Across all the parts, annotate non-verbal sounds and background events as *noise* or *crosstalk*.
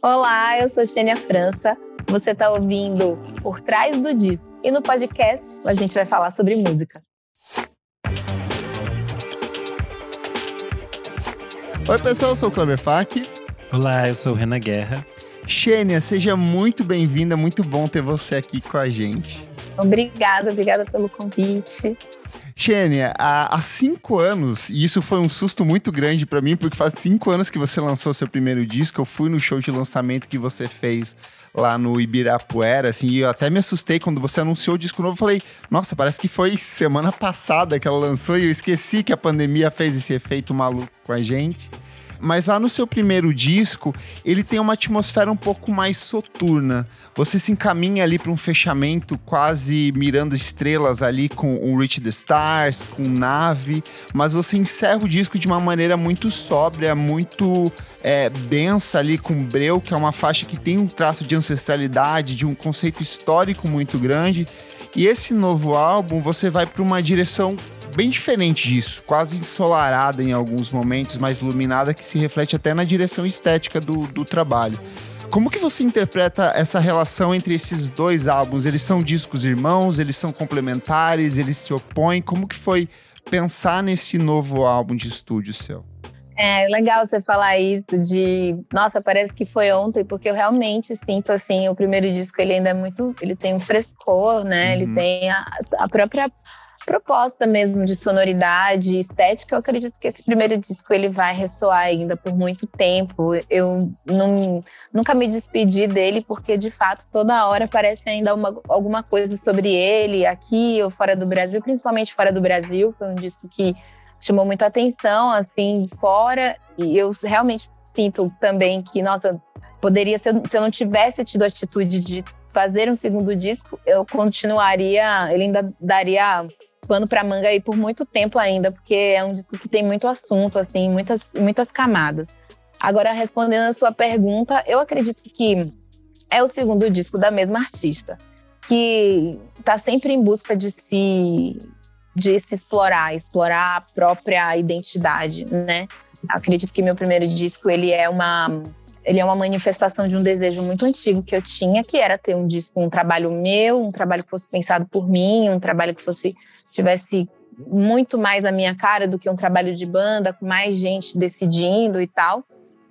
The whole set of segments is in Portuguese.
Olá, eu sou Xênia França. Você está ouvindo Por Trás do Disco. E no podcast a gente vai falar sobre música. Oi, pessoal, eu sou o Kleber Fak. Olá, eu sou o Renan Guerra. Xênia, seja muito bem-vinda, muito bom ter você aqui com a gente. Obrigada, obrigada pelo convite. Xênia, há, há, cinco anos, e isso foi um susto muito grande para mim, porque faz cinco anos que você lançou seu primeiro disco. Eu fui no show de lançamento que você fez lá no Ibirapuera, assim, e eu até me assustei quando você anunciou o disco novo. Eu falei, nossa, parece que foi semana passada que ela lançou e eu esqueci que a pandemia fez esse efeito maluco com a gente. Mas lá no seu primeiro disco, ele tem uma atmosfera um pouco mais soturna. Você se encaminha ali para um fechamento quase mirando estrelas ali com um Reach the Stars, com Nave, mas você encerra o disco de uma maneira muito sóbria, muito é, densa ali com Breu, que é uma faixa que tem um traço de ancestralidade, de um conceito histórico muito grande. E esse novo álbum, você vai para uma direção bem diferente disso, quase ensolarada em alguns momentos, mais iluminada, que se reflete até na direção estética do, do trabalho. Como que você interpreta essa relação entre esses dois álbuns? Eles são discos irmãos, eles são complementares, eles se opõem? Como que foi pensar nesse novo álbum de estúdio seu? É legal você falar isso de, nossa, parece que foi ontem, porque eu realmente sinto assim, o primeiro disco ele ainda é muito, ele tem um frescor, né? Uhum. Ele tem a, a própria proposta mesmo de sonoridade, estética, eu acredito que esse primeiro disco ele vai ressoar ainda por muito tempo. Eu não, nunca me despedi dele porque de fato toda hora aparece ainda uma, alguma coisa sobre ele aqui ou fora do Brasil, principalmente fora do Brasil. Foi um disco que chamou muita atenção assim fora e eu realmente sinto também que nossa poderia se eu não tivesse tido a atitude de fazer um segundo disco, eu continuaria, ele ainda daria pano para manga aí por muito tempo ainda, porque é um disco que tem muito assunto, assim, muitas, muitas camadas. Agora, respondendo a sua pergunta, eu acredito que é o segundo disco da mesma artista, que está sempre em busca de se, de se explorar, explorar a própria identidade, né? Acredito que meu primeiro disco ele é uma ele é uma manifestação de um desejo muito antigo que eu tinha, que era ter um disco, um trabalho meu, um trabalho que fosse pensado por mim, um trabalho que fosse tivesse muito mais a minha cara do que um trabalho de banda, com mais gente decidindo e tal.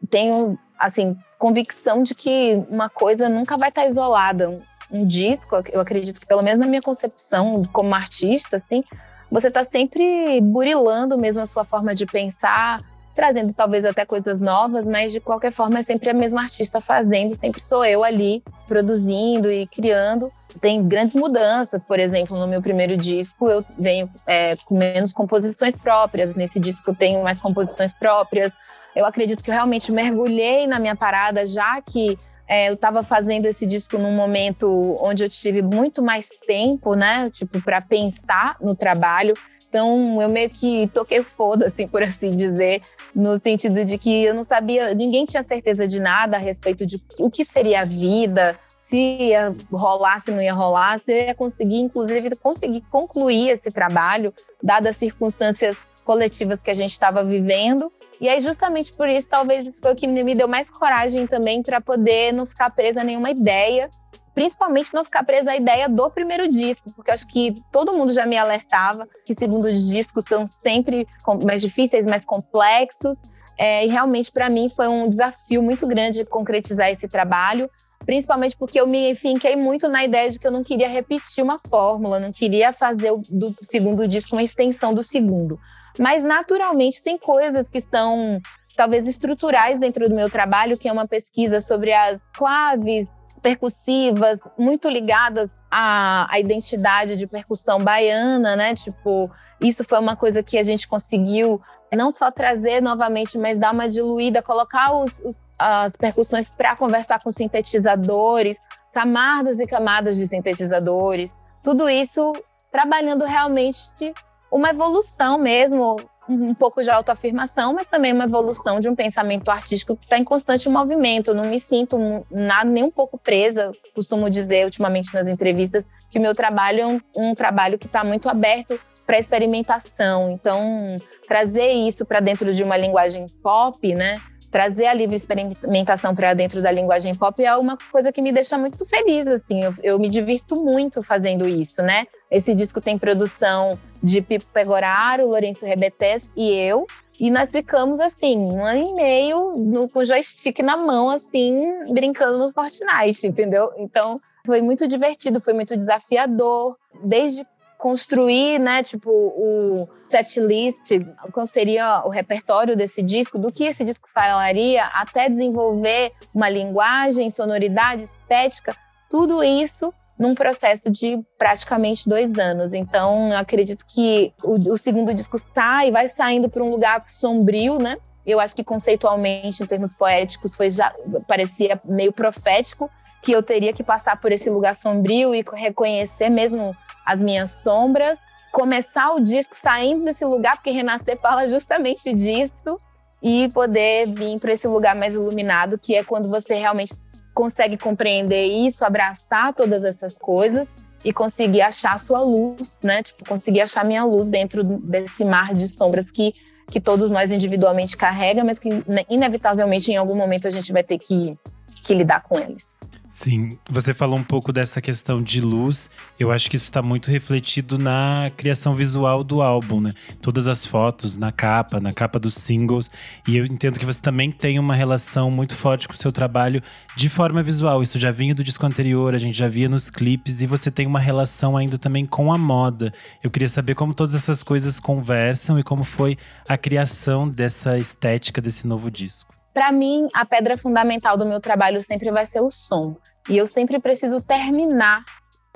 Tenho, assim, convicção de que uma coisa nunca vai estar isolada. Um, um disco, eu acredito que pelo menos na minha concepção como artista, assim, você está sempre burilando mesmo a sua forma de pensar, trazendo talvez até coisas novas, mas de qualquer forma é sempre a mesma artista fazendo, sempre sou eu ali produzindo e criando. Tem grandes mudanças, por exemplo, no meu primeiro disco eu venho é, com menos composições próprias, nesse disco eu tenho mais composições próprias. Eu acredito que eu realmente mergulhei na minha parada, já que é, eu estava fazendo esse disco num momento onde eu tive muito mais tempo, né, tipo, para pensar no trabalho. Então, eu meio que toquei foda, assim, por assim dizer, no sentido de que eu não sabia, ninguém tinha certeza de nada a respeito de o que seria a vida, se ia rolar, se não ia rolar, se eu ia conseguir, inclusive, conseguir concluir esse trabalho, dadas as circunstâncias coletivas que a gente estava vivendo. E aí, justamente por isso, talvez isso foi o que me deu mais coragem também para poder não ficar presa a nenhuma ideia. Principalmente não ficar presa à ideia do primeiro disco, porque acho que todo mundo já me alertava que segundos discos são sempre mais difíceis, mais complexos, é, e realmente para mim foi um desafio muito grande concretizar esse trabalho, principalmente porque eu me finquei muito na ideia de que eu não queria repetir uma fórmula, não queria fazer o, do segundo disco uma extensão do segundo. Mas naturalmente tem coisas que são talvez estruturais dentro do meu trabalho, que é uma pesquisa sobre as claves percussivas muito ligadas à, à, identidade de percussão baiana, né? Tipo, isso foi uma coisa que a gente conseguiu não só trazer novamente, mas dar uma diluída, colocar os, os, as percussões para conversar com sintetizadores, camadas e camadas de sintetizadores, tudo isso trabalhando realmente uma evolução mesmo um pouco de autoafirmação, mas também uma evolução de um pensamento artístico que está em constante movimento. Eu não me sinto nada, nem um pouco presa. Costumo dizer ultimamente nas entrevistas que o meu trabalho é um, um trabalho que está muito aberto para experimentação. Então, trazer isso para dentro de uma linguagem pop, né? Trazer a livre experimentação para dentro da linguagem pop é uma coisa que me deixa muito feliz, assim. Eu, eu, me divirto muito fazendo isso, né? Esse disco tem produção de Pipo Pegoraro, Lourenço Rebetes e eu. E nós ficamos, assim, um ano e meio no, com o joystick na mão, assim, brincando no Fortnite, entendeu? Então, foi muito divertido, foi muito desafiador. Desde construir, né, tipo, o set list, qual seria o repertório desse disco, do que esse disco falaria, até desenvolver uma linguagem, sonoridade, estética, tudo isso num processo de praticamente dois anos. Então, eu acredito que o, o segundo disco sai, vai saindo para um lugar sombrio, né? Eu acho que conceitualmente, em termos poéticos, foi já parecia meio profético que eu teria que passar por esse lugar sombrio e reconhecer mesmo as minhas sombras, começar o disco saindo desse lugar, porque Renascer fala justamente disso, e poder vir para esse lugar mais iluminado, que é quando você realmente consegue compreender isso, abraçar todas essas coisas e conseguir achar a sua luz, né? Tipo, conseguir achar minha luz dentro desse mar de sombras que, que todos nós individualmente carrega, mas que né, inevitavelmente em algum momento a gente vai ter que, que lidar com eles. Sim, você falou um pouco dessa questão de luz. Eu acho que isso está muito refletido na criação visual do álbum, né? Todas as fotos na capa, na capa dos singles. E eu entendo que você também tem uma relação muito forte com o seu trabalho de forma visual. Isso já vinha do disco anterior, a gente já via nos clipes, e você tem uma relação ainda também com a moda. Eu queria saber como todas essas coisas conversam e como foi a criação dessa estética desse novo disco. Para mim, a pedra fundamental do meu trabalho sempre vai ser o som. E eu sempre preciso terminar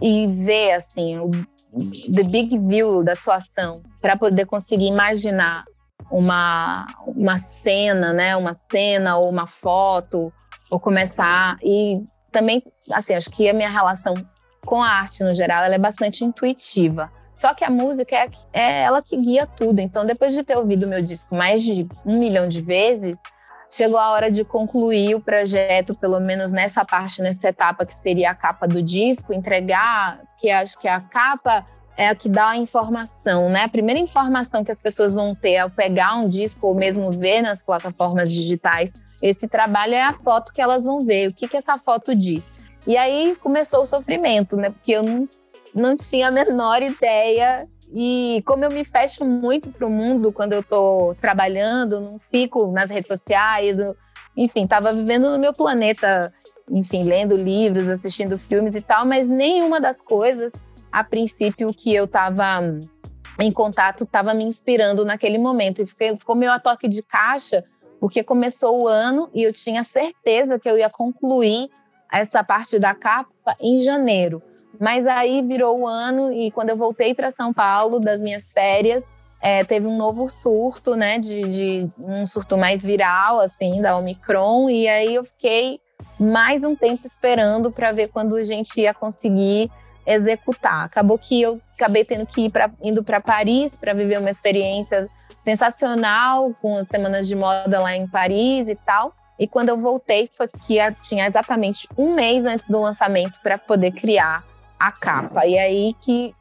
e ver assim o the big view da situação para poder conseguir imaginar uma uma cena, né, uma cena ou uma foto ou começar e também assim, acho que a minha relação com a arte no geral, ela é bastante intuitiva. Só que a música é, é ela que guia tudo. Então, depois de ter ouvido meu disco mais de um milhão de vezes, chegou a hora de concluir o projeto, pelo menos nessa parte, nessa etapa que seria a capa do disco, entregar, que acho que a capa é a que dá a informação, né? A primeira informação que as pessoas vão ter ao pegar um disco ou mesmo ver nas plataformas digitais, esse trabalho é a foto que elas vão ver, o que, que essa foto diz. E aí começou o sofrimento, né? Porque eu não, não tinha a menor ideia e como eu me fecho muito para o mundo quando eu estou trabalhando, não fico nas redes sociais, enfim, estava vivendo no meu planeta, enfim, lendo livros, assistindo filmes e tal, mas nenhuma das coisas, a princípio, que eu estava em contato estava me inspirando naquele momento. E fiquei, ficou meio a toque de caixa, porque começou o ano e eu tinha certeza que eu ia concluir essa parte da capa em janeiro. Mas aí virou o ano e quando eu voltei para São Paulo das minhas férias, é, teve um novo surto, né? De, de, um surto mais viral, assim, da Omicron. E aí eu fiquei mais um tempo esperando para ver quando a gente ia conseguir executar. Acabou que eu acabei tendo que ir pra, indo para Paris para viver uma experiência sensacional com as semanas de moda lá em Paris e tal. E quando eu voltei foi que tinha exatamente um mês antes do lançamento para poder criar a capa. E aí que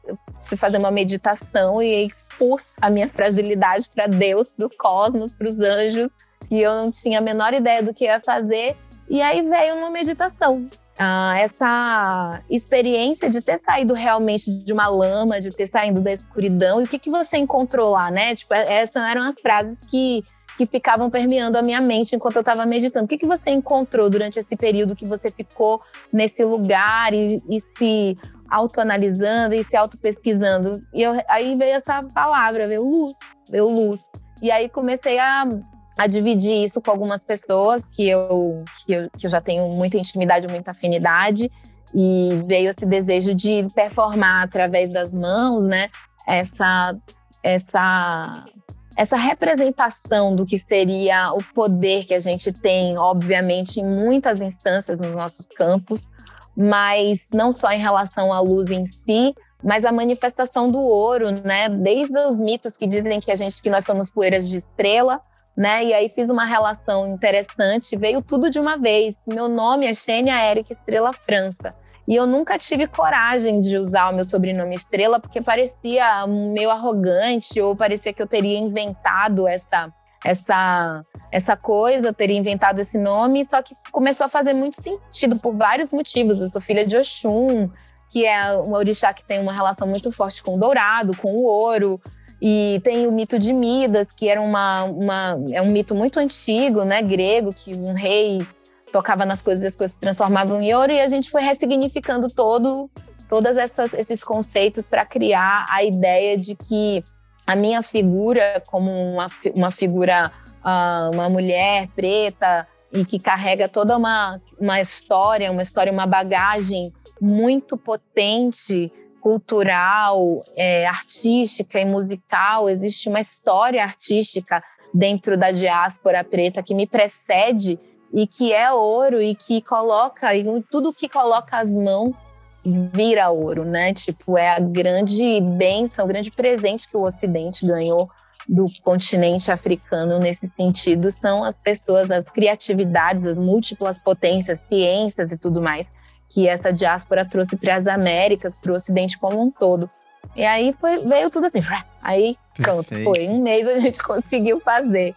fui fazer uma meditação e expus a minha fragilidade para Deus, para o cosmos, para os anjos, e eu não tinha a menor ideia do que ia fazer. E aí veio uma meditação. Ah, essa experiência de ter saído realmente de uma lama, de ter saído da escuridão, e o que, que você encontrou lá, né? Tipo, essas eram as frases que que ficavam permeando a minha mente enquanto eu estava meditando. O que, que você encontrou durante esse período que você ficou nesse lugar e, e se autoanalisando e se auto-pesquisando? E eu, aí veio essa palavra, veio luz, veio luz. E aí comecei a, a dividir isso com algumas pessoas que eu, que eu, que eu já tenho muita intimidade, muita afinidade. E veio esse desejo de performar através das mãos, né? Essa, essa essa representação do que seria o poder que a gente tem, obviamente, em muitas instâncias nos nossos campos, mas não só em relação à luz em si, mas a manifestação do ouro, né? Desde os mitos que dizem que a gente que nós somos poeiras de estrela, né? E aí fiz uma relação interessante, veio tudo de uma vez. Meu nome é Xênia Eric Estrela França. E eu nunca tive coragem de usar o meu sobrenome Estrela, porque parecia meio arrogante, ou parecia que eu teria inventado essa, essa essa coisa, teria inventado esse nome, só que começou a fazer muito sentido por vários motivos. Eu sou filha de Oxum, que é um orixá que tem uma relação muito forte com o dourado, com o ouro. E tem o mito de Midas, que era uma, uma, é um mito muito antigo, né, grego, que um rei tocava nas coisas as coisas se transformavam em ouro, e a gente foi ressignificando todo, todos esses conceitos para criar a ideia de que a minha figura como uma, uma figura, uh, uma mulher preta e que carrega toda uma, uma história, uma história, uma bagagem muito potente, cultural, é, artística e musical. Existe uma história artística dentro da diáspora preta que me precede e que é ouro e que coloca e tudo que coloca as mãos vira ouro, né? Tipo, é a grande bênção, o grande presente que o Ocidente ganhou do continente africano nesse sentido são as pessoas, as criatividades, as múltiplas potências, ciências e tudo mais que essa diáspora trouxe para as Américas, para o Ocidente como um todo. E aí foi, veio tudo assim, *laughs* aí pronto, foi um mês a gente *laughs* conseguiu fazer.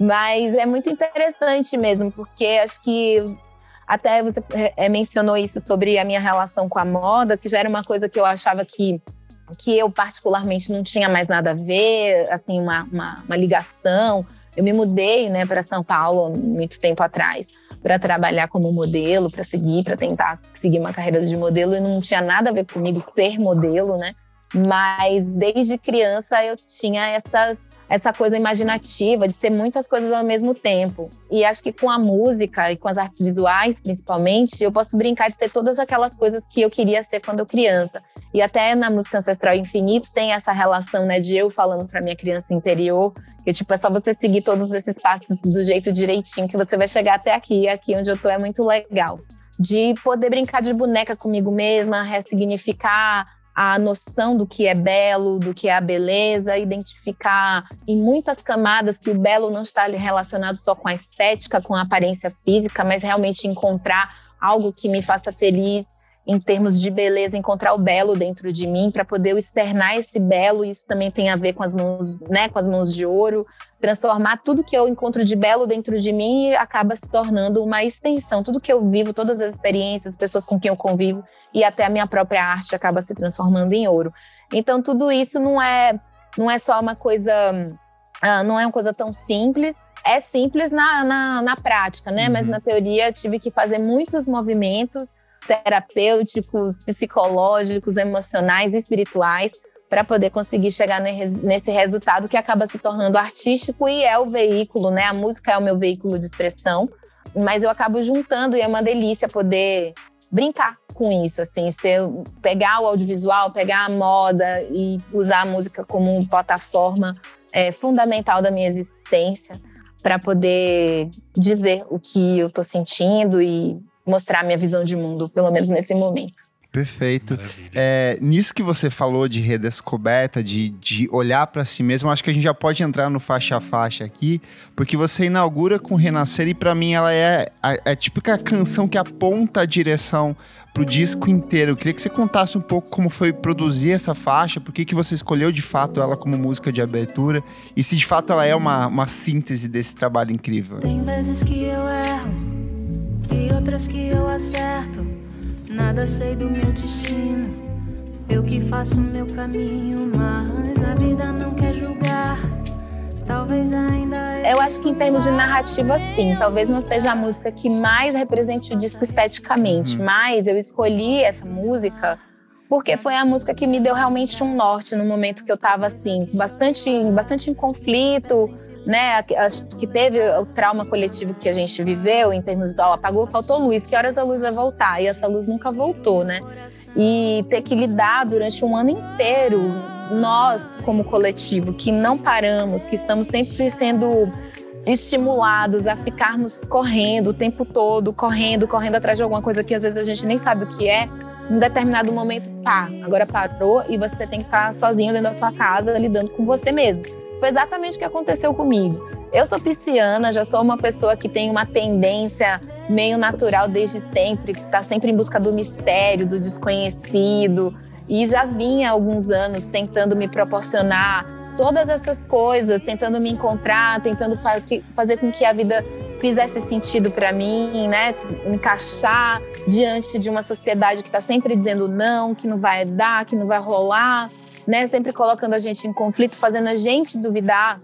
Mas é muito interessante mesmo, porque acho que até você é, mencionou isso sobre a minha relação com a moda, que já era uma coisa que eu achava que, que eu particularmente não tinha mais nada a ver, assim, uma, uma, uma ligação. Eu me mudei né, para São Paulo muito tempo atrás para trabalhar como modelo, para seguir, para tentar seguir uma carreira de modelo e não tinha nada a ver comigo ser modelo, né? Mas desde criança eu tinha essas essa coisa imaginativa de ser muitas coisas ao mesmo tempo. E acho que com a música e com as artes visuais, principalmente, eu posso brincar de ser todas aquelas coisas que eu queria ser quando eu criança. E até na música Ancestral Infinito tem essa relação, né, de eu falando para minha criança interior, que tipo é só você seguir todos esses passos do jeito direitinho que você vai chegar até aqui, e aqui onde eu tô é muito legal. De poder brincar de boneca comigo mesma, ressignificar a noção do que é belo, do que é a beleza, identificar em muitas camadas que o belo não está relacionado só com a estética, com a aparência física, mas realmente encontrar algo que me faça feliz em termos de beleza, encontrar o belo dentro de mim para poder externar esse belo. Isso também tem a ver com as mãos, né, com as mãos de ouro, transformar tudo que eu encontro de belo dentro de mim e acaba se tornando uma extensão. Tudo que eu vivo, todas as experiências, pessoas com quem eu convivo e até a minha própria arte acaba se transformando em ouro. Então tudo isso não é não é só uma coisa, uh, não é uma coisa tão simples. É simples na, na, na prática, né? Uhum. Mas na teoria tive que fazer muitos movimentos terapêuticos, psicológicos, emocionais, espirituais, para poder conseguir chegar nesse resultado que acaba se tornando artístico e é o veículo, né? A música é o meu veículo de expressão, mas eu acabo juntando e é uma delícia poder brincar com isso, assim, se eu pegar o audiovisual, pegar a moda e usar a música como plataforma é, fundamental da minha existência para poder dizer o que eu estou sentindo e mostrar minha visão de mundo, pelo menos nesse momento. Perfeito. É, nisso que você falou de redescoberta, de, de olhar para si mesmo, acho que a gente já pode entrar no faixa a faixa aqui, porque você inaugura com Renascer e para mim ela é a, é a típica canção que aponta a direção pro disco inteiro. Eu queria que você contasse um pouco como foi produzir essa faixa, por que, que você escolheu de fato ela como música de abertura e se de fato ela é uma, uma síntese desse trabalho incrível. Tem vezes que eu erro outras que eu acerto. Nada sei do meu destino, eu que faço o meu caminho, mas a vida não quer julgar. Talvez ainda. Eu acho que em termos de narrativa, sim. Talvez não seja a música que mais represente o disco esteticamente, uhum. mas eu escolhi essa música porque foi a música que me deu realmente um norte no momento que eu estava assim, bastante, bastante em conflito, né? Acho que teve o trauma coletivo que a gente viveu em termos de oh, apagou, faltou luz, que horas a luz vai voltar? E essa luz nunca voltou, né? E ter que lidar durante um ano inteiro, nós como coletivo, que não paramos, que estamos sempre sendo estimulados a ficarmos correndo o tempo todo, correndo, correndo atrás de alguma coisa que às vezes a gente nem sabe o que é em determinado momento, pá, agora parou e você tem que ficar sozinho dentro da sua casa, lidando com você mesmo. Foi exatamente o que aconteceu comigo. Eu sou pisciana, já sou uma pessoa que tem uma tendência meio natural desde sempre, que está sempre em busca do mistério, do desconhecido, e já vinha há alguns anos tentando me proporcionar todas essas coisas, tentando me encontrar, tentando fa fazer com que a vida fizesse sentido para mim, né? Encaixar diante de uma sociedade que está sempre dizendo não, que não vai dar, que não vai rolar, né? Sempre colocando a gente em conflito, fazendo a gente duvidar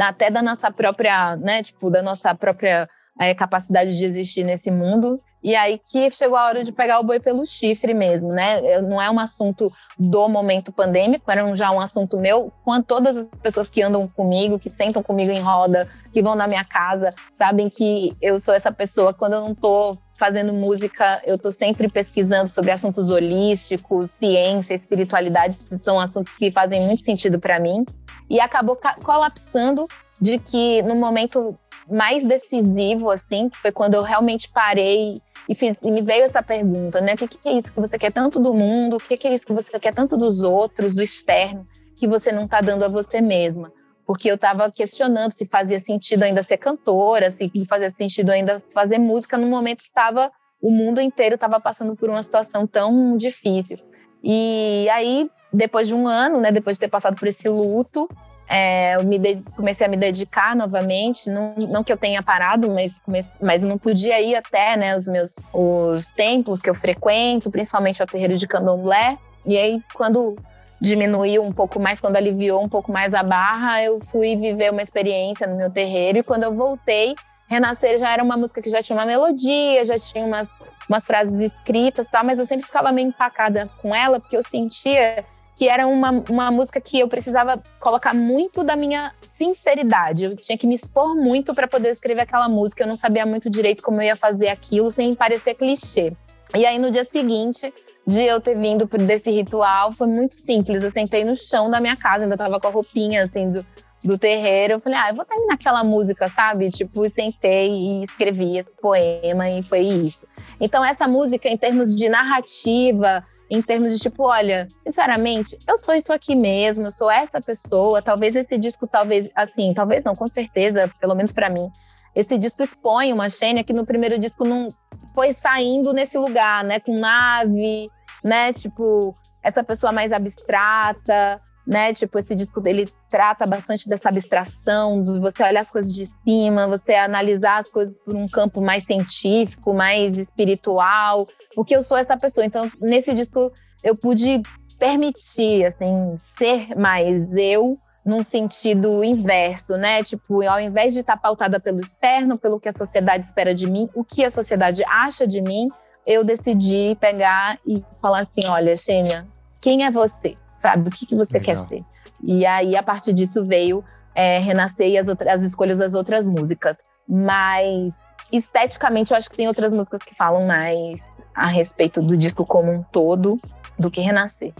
até da nossa própria, né? Tipo, da nossa própria é, capacidade de existir nesse mundo. E aí que chegou a hora de pegar o boi pelo chifre mesmo, né? Não é um assunto do momento pandêmico, era já um assunto meu, com todas as pessoas que andam comigo, que sentam comigo em roda, que vão na minha casa, sabem que eu sou essa pessoa quando eu não tô fazendo música, eu tô sempre pesquisando sobre assuntos holísticos, ciência, espiritualidade, são assuntos que fazem muito sentido para mim. E acabou colapsando de que no momento mais decisivo, assim, que foi quando eu realmente parei e, fiz, e me veio essa pergunta, né? O que, que, é isso que você quer tanto do mundo? O que, que é isso que você quer tanto dos outros, do externo, que você não está dando a você mesma? Porque eu estava questionando se fazia sentido ainda ser cantora, se fazia sentido ainda fazer música no momento que estava o mundo inteiro estava passando por uma situação tão difícil. E aí, depois de um ano, né, depois de ter passado por esse luto, é, eu de, comecei a me dedicar novamente, não, não que eu tenha parado, mas, comece, mas não podia ir até né, os meus os templos que eu frequento, principalmente ao terreiro de Candomblé. E aí, quando diminuiu um pouco mais, quando aliviou um pouco mais a barra, eu fui viver uma experiência no meu terreiro. E quando eu voltei, Renascer já era uma música que já tinha uma melodia, já tinha umas, umas frases escritas, tal, mas eu sempre ficava meio empacada com ela, porque eu sentia que era uma, uma música que eu precisava colocar muito da minha sinceridade. Eu tinha que me expor muito para poder escrever aquela música. Eu não sabia muito direito como eu ia fazer aquilo sem parecer clichê. E aí no dia seguinte de eu ter vindo desse ritual, foi muito simples. Eu sentei no chão da minha casa, ainda tava com a roupinha assim do, do terreiro. Eu falei, ah, eu vou terminar aquela música, sabe? Tipo, sentei e escrevi esse poema e foi isso. Então, essa música, em termos de narrativa, em termos de tipo, olha, sinceramente, eu sou isso aqui mesmo, eu sou essa pessoa. Talvez esse disco, talvez, assim, talvez não, com certeza, pelo menos para mim, esse disco expõe uma Xênia que no primeiro disco não foi saindo nesse lugar, né, com nave, né, tipo, essa pessoa mais abstrata, né? Tipo, esse disco dele trata bastante dessa abstração, de você olhar as coisas de cima, você analisar as coisas por um campo mais científico, mais espiritual, porque eu sou essa pessoa. Então, nesse disco eu pude permitir, assim, ser mais eu num sentido inverso, né? Tipo, ao invés de estar pautada pelo externo, pelo que a sociedade espera de mim, o que a sociedade acha de mim, eu decidi pegar e falar assim: olha, Xênia, quem é você? Sabe? O que, que você Legal. quer ser? E aí, a partir disso, veio é, renascer e as, outras, as escolhas das outras músicas. Mas, esteticamente, eu acho que tem outras músicas que falam mais a respeito do disco como um todo do que renascer.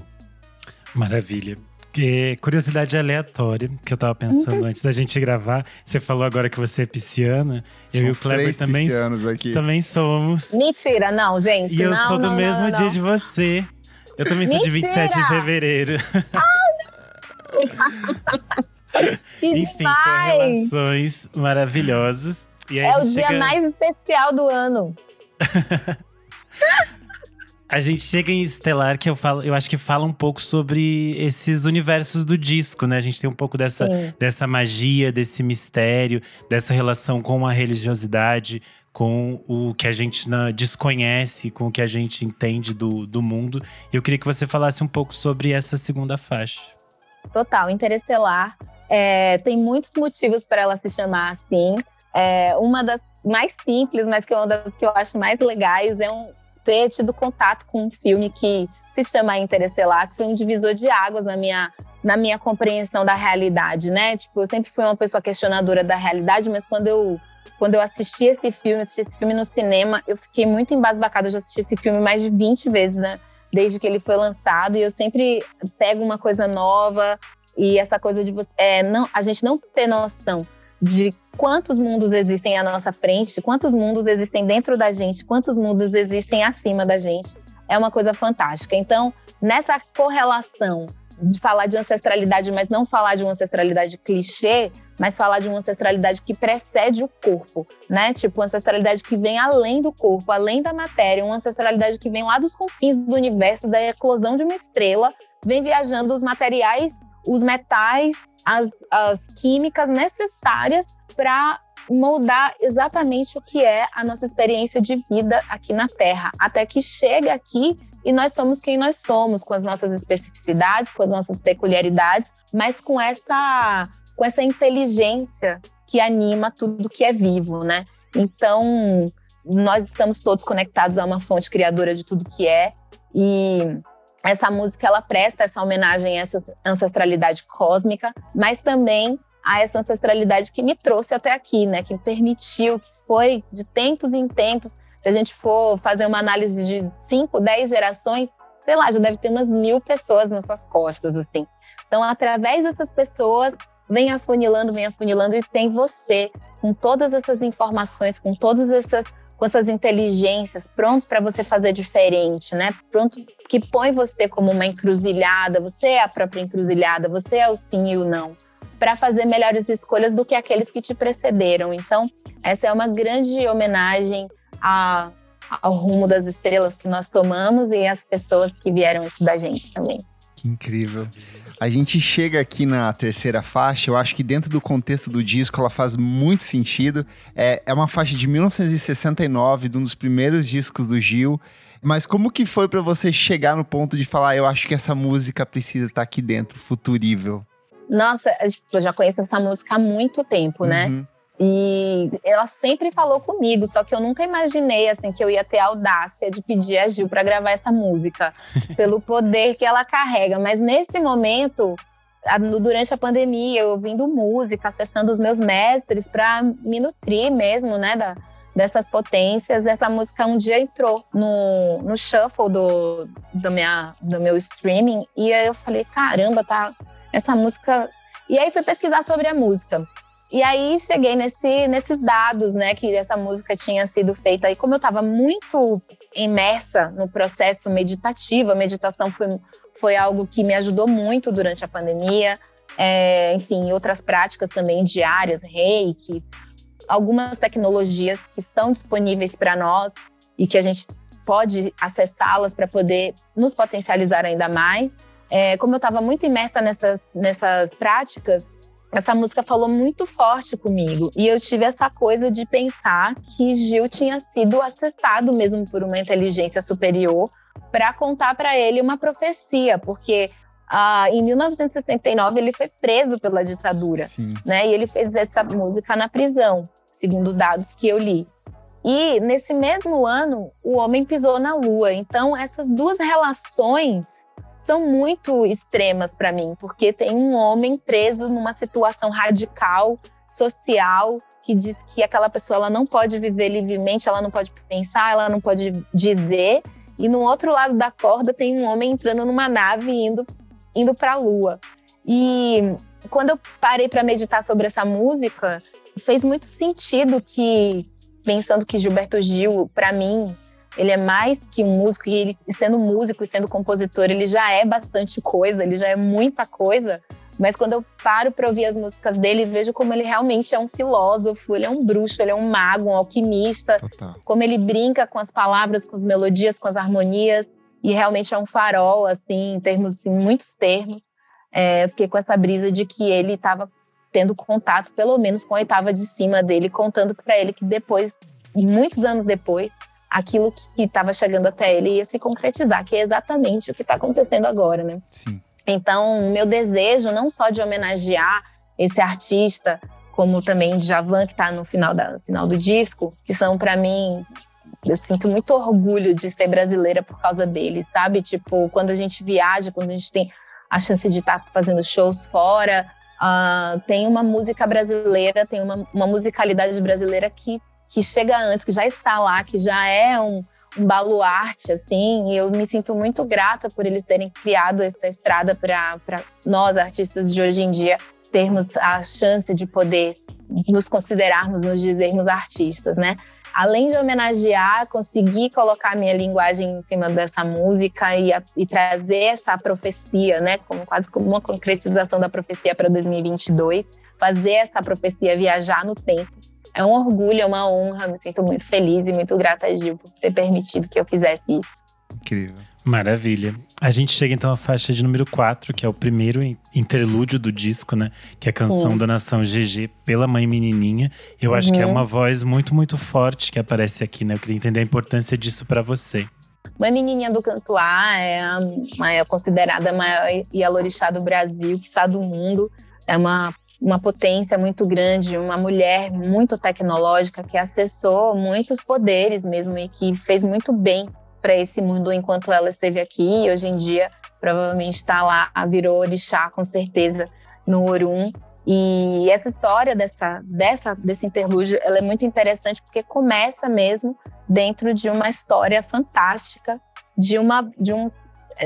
Maravilha. É, curiosidade aleatória que eu tava pensando uhum. antes da gente gravar. Você falou agora que você é pisciana. Somos eu e o Kleber também, também somos. Mentira, não, gente. E eu não, sou do não, mesmo não, dia de você. Eu também sou de 27 de fevereiro. *laughs* Enfim, correlações maravilhosas. é o dia chega... mais especial do ano. *laughs* A gente chega em Estelar, que eu falo, eu acho que fala um pouco sobre esses universos do disco, né? A gente tem um pouco dessa, dessa magia, desse mistério, dessa relação com a religiosidade, com o que a gente desconhece, com o que a gente entende do, do mundo. Eu queria que você falasse um pouco sobre essa segunda faixa. Total, Interestelar. É, tem muitos motivos para ela se chamar assim. É, uma das mais simples, mas que é uma das que eu acho mais legais, é um, ter tido contato com um filme que se chama Interestelar, que foi um divisor de águas na minha, na minha compreensão da realidade, né? Tipo, eu sempre fui uma pessoa questionadora da realidade, mas quando eu quando eu assisti esse filme, assisti esse filme no cinema, eu fiquei muito embasbacada. Eu já assisti esse filme mais de 20 vezes, né? Desde que ele foi lançado. E eu sempre pego uma coisa nova. E essa coisa de você. É, não, a gente não ter noção de quantos mundos existem à nossa frente, quantos mundos existem dentro da gente, quantos mundos existem acima da gente. É uma coisa fantástica. Então, nessa correlação de falar de ancestralidade, mas não falar de uma ancestralidade clichê, mas falar de uma ancestralidade que precede o corpo, né? Tipo, uma ancestralidade que vem além do corpo, além da matéria, uma ancestralidade que vem lá dos confins do universo, da eclosão de uma estrela, vem viajando os materiais, os metais, as, as químicas necessárias para moldar exatamente o que é a nossa experiência de vida aqui na Terra, até que chega aqui e nós somos quem nós somos, com as nossas especificidades, com as nossas peculiaridades, mas com essa com essa inteligência que anima tudo que é vivo, né? Então, nós estamos todos conectados a uma fonte criadora de tudo que é e essa música ela presta essa homenagem a essa ancestralidade cósmica, mas também a essa ancestralidade que me trouxe até aqui, né? Que me permitiu, que foi de tempos em tempos. Se a gente for fazer uma análise de 5, 10 gerações, sei lá, já deve ter umas mil pessoas nas suas costas, assim. Então, através dessas pessoas, vem afunilando, vem afunilando e tem você com todas essas informações, com todas essas com essas inteligências prontos para você fazer diferente, né? Pronto que põe você como uma encruzilhada, você é a própria encruzilhada, você é o sim e o não, para fazer melhores escolhas do que aqueles que te precederam. Então, essa é uma grande homenagem a, ao rumo das estrelas que nós tomamos e às pessoas que vieram antes da gente também. Que incrível. A gente chega aqui na terceira faixa, eu acho que dentro do contexto do disco ela faz muito sentido. É, é uma faixa de 1969, de um dos primeiros discos do Gil. Mas como que foi para você chegar no ponto de falar, eu acho que essa música precisa estar aqui dentro, futurível? Nossa, eu já conheço essa música há muito tempo, né? uhum. E ela sempre falou comigo, só que eu nunca imaginei assim que eu ia ter a audácia de pedir a Gil para gravar essa música, *laughs* pelo poder que ela carrega. Mas nesse momento, durante a pandemia, eu ouvindo música, acessando os meus mestres para me nutrir mesmo, né, da, dessas potências. Essa música um dia entrou no, no shuffle do, do, minha, do meu streaming e aí eu falei, caramba, tá essa música. E aí fui pesquisar sobre a música. E aí cheguei nesse, nesses dados, né, que essa música tinha sido feita. E como eu estava muito imersa no processo meditativo, a meditação foi, foi algo que me ajudou muito durante a pandemia. É, enfim, outras práticas também diárias, reiki, algumas tecnologias que estão disponíveis para nós e que a gente pode acessá-las para poder nos potencializar ainda mais. É, como eu estava muito imersa nessas, nessas práticas, essa música falou muito forte comigo. E eu tive essa coisa de pensar que Gil tinha sido acessado mesmo por uma inteligência superior para contar para ele uma profecia, porque ah, em 1969 ele foi preso pela ditadura, Sim. né? E ele fez essa música na prisão, segundo dados que eu li. E nesse mesmo ano, o homem pisou na lua. Então, essas duas relações são muito extremas para mim, porque tem um homem preso numa situação radical, social, que diz que aquela pessoa ela não pode viver livremente, ela não pode pensar, ela não pode dizer. E no outro lado da corda tem um homem entrando numa nave indo indo para a lua. E quando eu parei para meditar sobre essa música, fez muito sentido que pensando que Gilberto Gil, para mim, ele é mais que um músico, e ele, sendo músico e sendo compositor, ele já é bastante coisa, ele já é muita coisa. Mas quando eu paro para ouvir as músicas dele, vejo como ele realmente é um filósofo, ele é um bruxo, ele é um mago, um alquimista. Total. Como ele brinca com as palavras, com as melodias, com as harmonias. E realmente é um farol, assim, em termos, muitos termos. É, eu fiquei com essa brisa de que ele estava tendo contato, pelo menos com a oitava de cima dele, contando para ele que depois, muitos anos depois, aquilo que estava chegando até ele ia se concretizar, que é exatamente o que está acontecendo agora, né? Sim. Então, meu desejo não só de homenagear esse artista, como também de Javan, que está no final, da, final do disco, que são para mim eu sinto muito orgulho de ser brasileira por causa deles, sabe? Tipo, quando a gente viaja, quando a gente tem a chance de estar tá fazendo shows fora, uh, tem uma música brasileira, tem uma, uma musicalidade brasileira que que chega antes, que já está lá, que já é um, um baluarte, assim, e eu me sinto muito grata por eles terem criado essa estrada para nós, artistas de hoje em dia, termos a chance de poder nos considerarmos, nos dizermos artistas, né? Além de homenagear, conseguir colocar minha linguagem em cima dessa música e, a, e trazer essa profecia, né? Como, quase como uma concretização da profecia para 2022, fazer essa profecia viajar no tempo é um orgulho, é uma honra. Me sinto muito feliz e muito grata a Gil por ter permitido que eu fizesse isso. Incrível. Maravilha. A gente chega então à faixa de número 4, que é o primeiro interlúdio do disco, né? Que é a canção Sim. da nação GG pela mãe menininha. Eu uhum. acho que é uhum. uma voz muito, muito forte que aparece aqui, né? Eu queria entender a importância disso para você. Mãe Menininha do Cantuá é, a maior, considerada a maior Ialorixá do Brasil, que está do mundo. É uma, uma potência muito grande, uma mulher muito tecnológica que acessou muitos poderes mesmo e que fez muito bem para esse mundo enquanto ela esteve aqui. E hoje em dia, provavelmente está lá, virou orixá com certeza no Orum. E essa história dessa, dessa, desse interlúdio, ela é muito interessante porque começa mesmo dentro de uma história fantástica de uma de um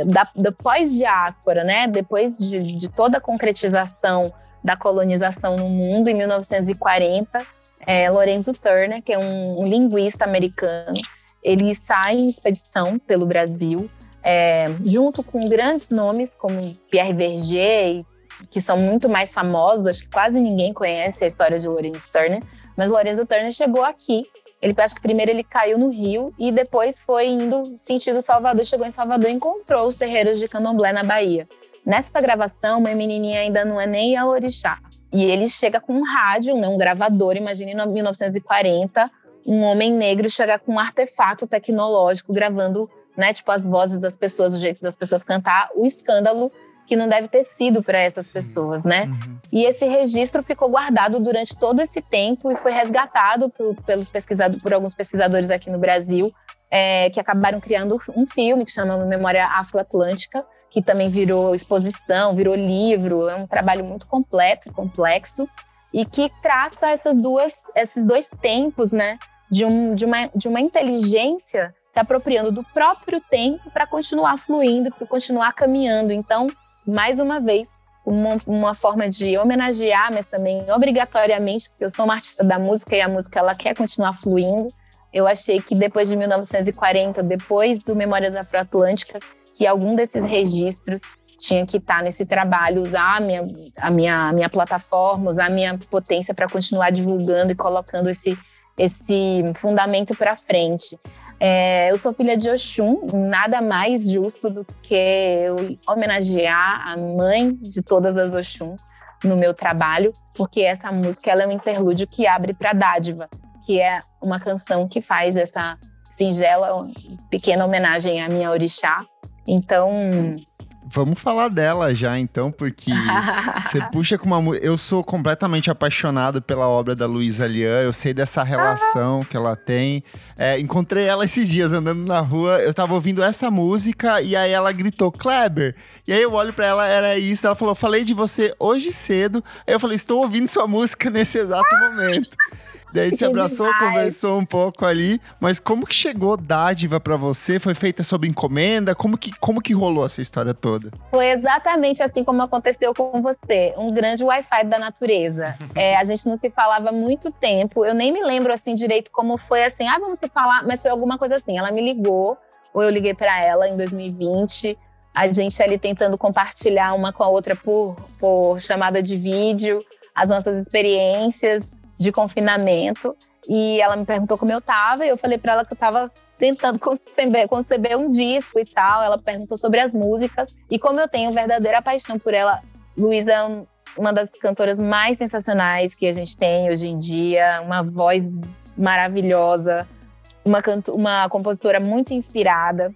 da, da pós-diáspora, né? Depois de, de, toda a concretização da colonização no mundo em 1940, é, Lorenzo Turner, que é um, um linguista americano, ele sai em expedição pelo Brasil, é, junto com grandes nomes como Pierre Verger, que são muito mais famosos, acho que quase ninguém conhece a história de Lorenzo Turner, mas Lorenzo Turner chegou aqui. Ele acho que primeiro ele caiu no Rio e depois foi indo sentido Salvador, chegou em Salvador e encontrou os terreiros de Candomblé na Bahia. Nessa gravação, uma menininha ainda não é nem a orixá. E ele chega com um rádio, né, um gravador, imagine em 1940, um homem negro chegar com um artefato tecnológico gravando, né, tipo as vozes das pessoas, o jeito das pessoas cantar, o escândalo que não deve ter sido para essas Sim. pessoas, né? Uhum. E esse registro ficou guardado durante todo esse tempo e foi resgatado por, pelos pesquisadores, por alguns pesquisadores aqui no Brasil, é, que acabaram criando um filme que chama Memória Afro-Atlântica, que também virou exposição, virou livro, é um trabalho muito completo e complexo e que traça essas duas, esses dois tempos, né? de, um, de, uma, de uma inteligência se apropriando do próprio tempo para continuar fluindo, para continuar caminhando. Então, mais uma vez, uma, uma, forma de homenagear, mas também obrigatoriamente, porque eu sou uma artista da música e a música ela quer continuar fluindo. Eu achei que depois de 1940, depois do Memórias Afroatlânticas, que algum desses registros tinha que estar nesse trabalho, usar a minha, a minha, a minha plataforma, usar a minha potência para continuar divulgando e colocando esse, esse fundamento para frente. É, eu sou filha de Oxum, nada mais justo do que eu homenagear a mãe de todas as Oxum no meu trabalho, porque essa música ela é um interlúdio que abre para Dádiva, que é uma canção que faz essa singela, pequena homenagem à minha orixá. Então, Vamos falar dela já, então, porque *laughs* você puxa com uma. Eu sou completamente apaixonado pela obra da Luísa Lian, eu sei dessa relação que ela tem. É, encontrei ela esses dias andando na rua, eu tava ouvindo essa música e aí ela gritou, Kleber. E aí eu olho para ela, era isso. Ela falou: falei de você hoje cedo. Aí eu falei: estou ouvindo sua música nesse exato momento. Daí se abraçou, demais. conversou um pouco ali. Mas como que chegou dádiva para você? Foi feita sob encomenda? Como que, como que rolou essa história toda? Foi exatamente assim como aconteceu com você. Um grande Wi-Fi da natureza. *laughs* é, a gente não se falava há muito tempo. Eu nem me lembro assim direito como foi assim. Ah, vamos se falar. Mas foi alguma coisa assim. Ela me ligou, ou eu liguei para ela em 2020 a gente ali tentando compartilhar uma com a outra por, por chamada de vídeo, as nossas experiências de confinamento. E ela me perguntou como eu tava, e eu falei para ela que eu tava tentando *laughs* conceber, conceber um disco e tal. Ela perguntou sobre as músicas. E como eu tenho verdadeira paixão por ela, Luísa é uma das cantoras mais sensacionais que a gente tem hoje em dia, uma voz maravilhosa, uma, uma compositora muito inspirada.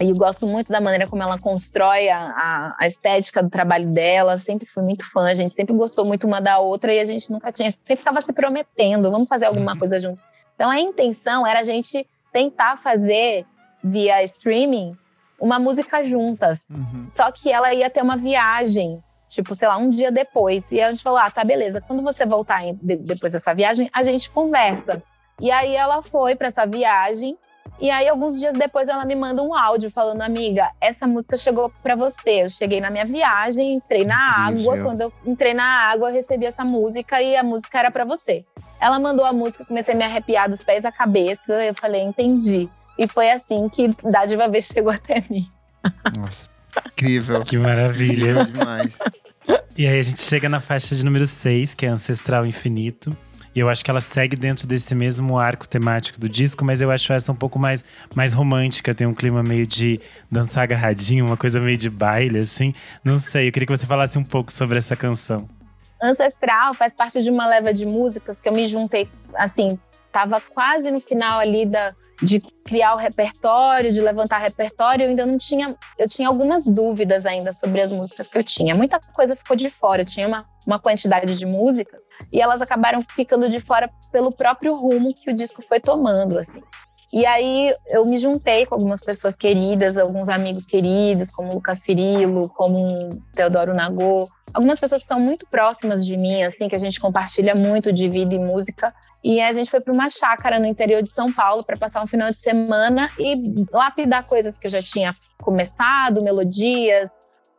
E eu gosto muito da maneira como ela constrói a, a, estética do trabalho dela. Sempre fui muito fã, a gente sempre gostou muito uma da outra e a gente nunca tinha, sempre ficava se prometendo, vamos fazer alguma uhum. coisa junto. Então a intenção era a gente tentar fazer via streaming uma música juntas. Uhum. Só que ela ia ter uma viagem, tipo, sei lá, um dia depois. E a gente falou: ah, tá, beleza. Quando você voltar depois dessa viagem, a gente conversa. E aí ela foi para essa viagem e aí, alguns dias depois, ela me manda um áudio falando: Amiga, essa música chegou para você. Eu cheguei na minha viagem, entrei na água. Quando eu entrei na água, eu recebi essa música e a música era para você. Ela mandou a música, comecei a me arrepiar dos pés à cabeça. Eu falei: Entendi. E foi assim que Dádiva Vez chegou até mim. Nossa, incrível. Que maravilha. demais. E aí, a gente chega na faixa de número 6, que é Ancestral Infinito. E eu acho que ela segue dentro desse mesmo arco temático do disco, mas eu acho essa um pouco mais, mais romântica. Tem um clima meio de dançar agarradinho, uma coisa meio de baile, assim. Não sei, eu queria que você falasse um pouco sobre essa canção. Ancestral faz parte de uma leva de músicas que eu me juntei, assim, tava quase no final ali da, de criar o repertório, de levantar repertório, eu ainda não tinha, eu tinha algumas dúvidas ainda sobre as músicas que eu tinha. Muita coisa ficou de fora, eu tinha uma, uma quantidade de músicas e elas acabaram ficando de fora pelo próprio rumo que o disco foi tomando, assim. E aí eu me juntei com algumas pessoas queridas, alguns amigos queridos, como o Lucas Cirilo, como o Teodoro Nagô, algumas pessoas que são muito próximas de mim, assim, que a gente compartilha muito de vida e música. E a gente foi para uma chácara no interior de São Paulo para passar um final de semana e lapidar coisas que eu já tinha começado, melodias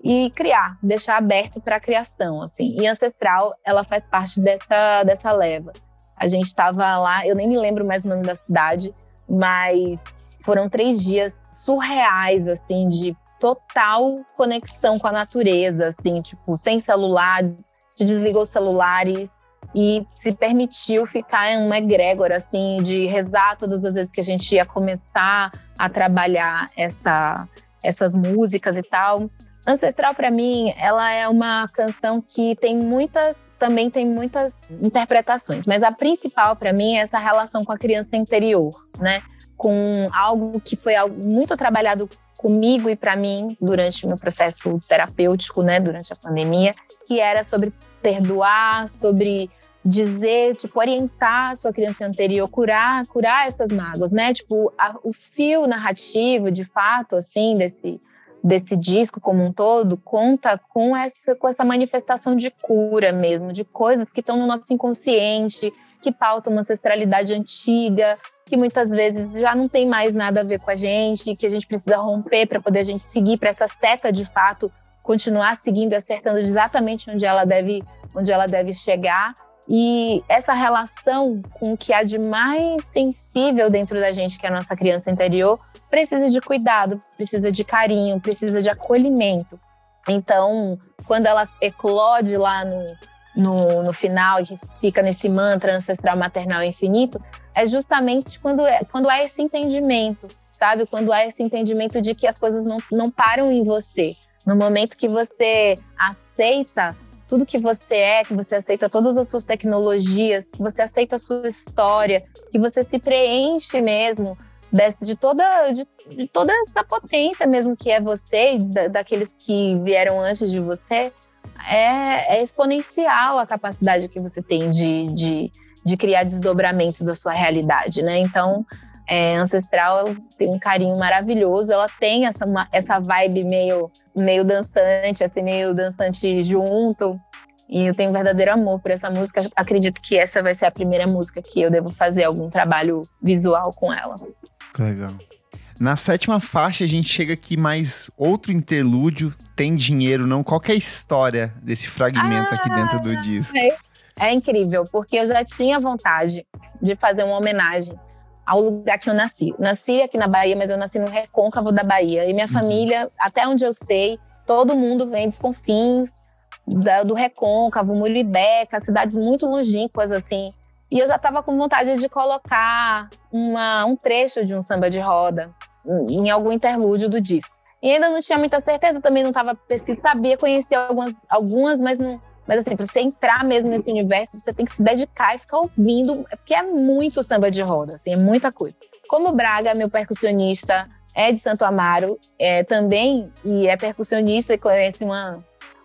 e criar, deixar aberto para a criação, assim. E Ancestral, ela faz parte dessa dessa leva. A gente estava lá, eu nem me lembro mais o nome da cidade, mas foram três dias surreais, assim, de total conexão com a natureza, assim, tipo, sem celular, se desligou os celulares, se permitiu ficar em uma egrégora, assim, de rezar todas as vezes que a gente ia começar a trabalhar essa, essas músicas e tal. Ancestral, para mim, ela é uma canção que tem muitas, também tem muitas interpretações, mas a principal para mim é essa relação com a criança interior, né? Com algo que foi algo muito trabalhado comigo e para mim durante o meu processo terapêutico, né, durante a pandemia, que era sobre perdoar, sobre dizer, tipo, orientar a sua criança anterior, curar, curar essas mágoas, né? Tipo, a, o fio narrativo, de fato, assim, desse desse disco como um todo conta com essa com essa manifestação de cura mesmo, de coisas que estão no nosso inconsciente, que pautam uma ancestralidade antiga, que muitas vezes já não tem mais nada a ver com a gente, que a gente precisa romper para poder a gente seguir para essa seta de fato continuar seguindo e acertando exatamente onde ela deve onde ela deve chegar e essa relação com o que há de mais sensível dentro da gente, que é a nossa criança interior, precisa de cuidado, precisa de carinho, precisa de acolhimento. Então, quando ela eclode lá no, no, no final e fica nesse mantra ancestral maternal infinito, é justamente quando é, quando há esse entendimento, sabe? Quando há esse entendimento de que as coisas não, não param em você. No momento que você aceita tudo que você é, que você aceita todas as suas tecnologias, que você aceita a sua história, que você se preenche mesmo de, toda, de, de toda essa potência mesmo que é você, da, daqueles que vieram antes de você, é, é, exponencial a capacidade que você tem de, de, de criar desdobramentos da sua realidade, né? Então, é, Ancestral tem um carinho maravilhoso, ela tem essa, uma, essa vibe meio meio dançante, assim, meio dançante junto. E eu tenho um verdadeiro amor por essa música. Acredito que essa vai ser a primeira música que eu devo fazer algum trabalho visual com ela. Legal. Na sétima faixa, a gente chega aqui mais outro interlúdio. Tem dinheiro, não? Qual é a história desse fragmento ah, aqui dentro do disco? É, é incrível, porque eu já tinha vontade de fazer uma homenagem ao lugar que eu nasci. Nasci aqui na Bahia, mas eu nasci no recôncavo da Bahia. E minha uhum. família, até onde eu sei, todo mundo vem dos confins da, do recôncavo, Muribeca, cidades muito longínquas, assim. E eu já estava com vontade de colocar uma, um trecho de um samba de roda em algum interlúdio do disco. E ainda não tinha muita certeza, também não estava pesquisando, sabia, conhecia algumas, algumas mas não, mas assim, para você entrar mesmo nesse universo, você tem que se dedicar e ficar ouvindo, porque é muito samba de roda, assim, é muita coisa. Como Braga, meu percussionista, é de Santo Amaro, é, também, e é percussionista e conhece uma,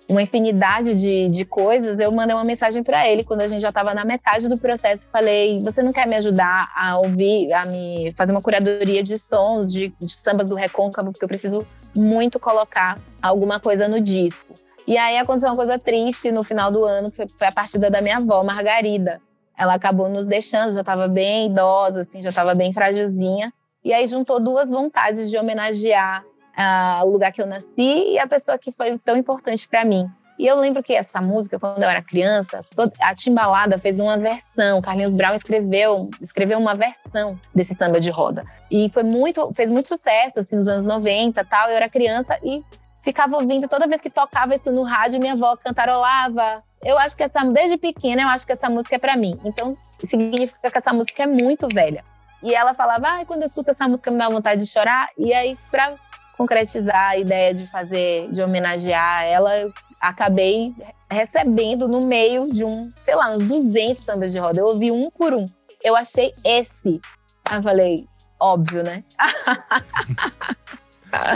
uma infinidade de, de coisas, eu mandei uma mensagem para ele quando a gente já estava na metade do processo. Falei: Você não quer me ajudar a ouvir, a me fazer uma curadoria de sons, de, de sambas do recôncavo, porque eu preciso muito colocar alguma coisa no disco. E aí aconteceu uma coisa triste no final do ano, que foi a partida da minha avó, Margarida. Ela acabou nos deixando, já estava bem idosa, assim, já estava bem frágilzinha. E aí juntou duas vontades de homenagear uh, o lugar que eu nasci e a pessoa que foi tão importante para mim. E eu lembro que essa música, quando eu era criança, a Timbalada fez uma versão. Carlinhos Brown escreveu, escreveu uma versão desse samba de roda. E foi muito, fez muito sucesso assim, nos anos 90 tal. Eu era criança e ficava ouvindo toda vez que tocava isso no rádio, minha avó cantarolava. Eu acho que essa, desde pequena, eu acho que essa música é para mim. Então, significa que essa música é muito velha. E ela falava, ah, quando eu escuto essa música me dá vontade de chorar. E aí, para concretizar a ideia de fazer, de homenagear ela, eu acabei recebendo no meio de um, sei lá, uns 200 sambas de roda. Eu ouvi um por um. Eu achei esse. Aí eu falei, óbvio, né? *laughs*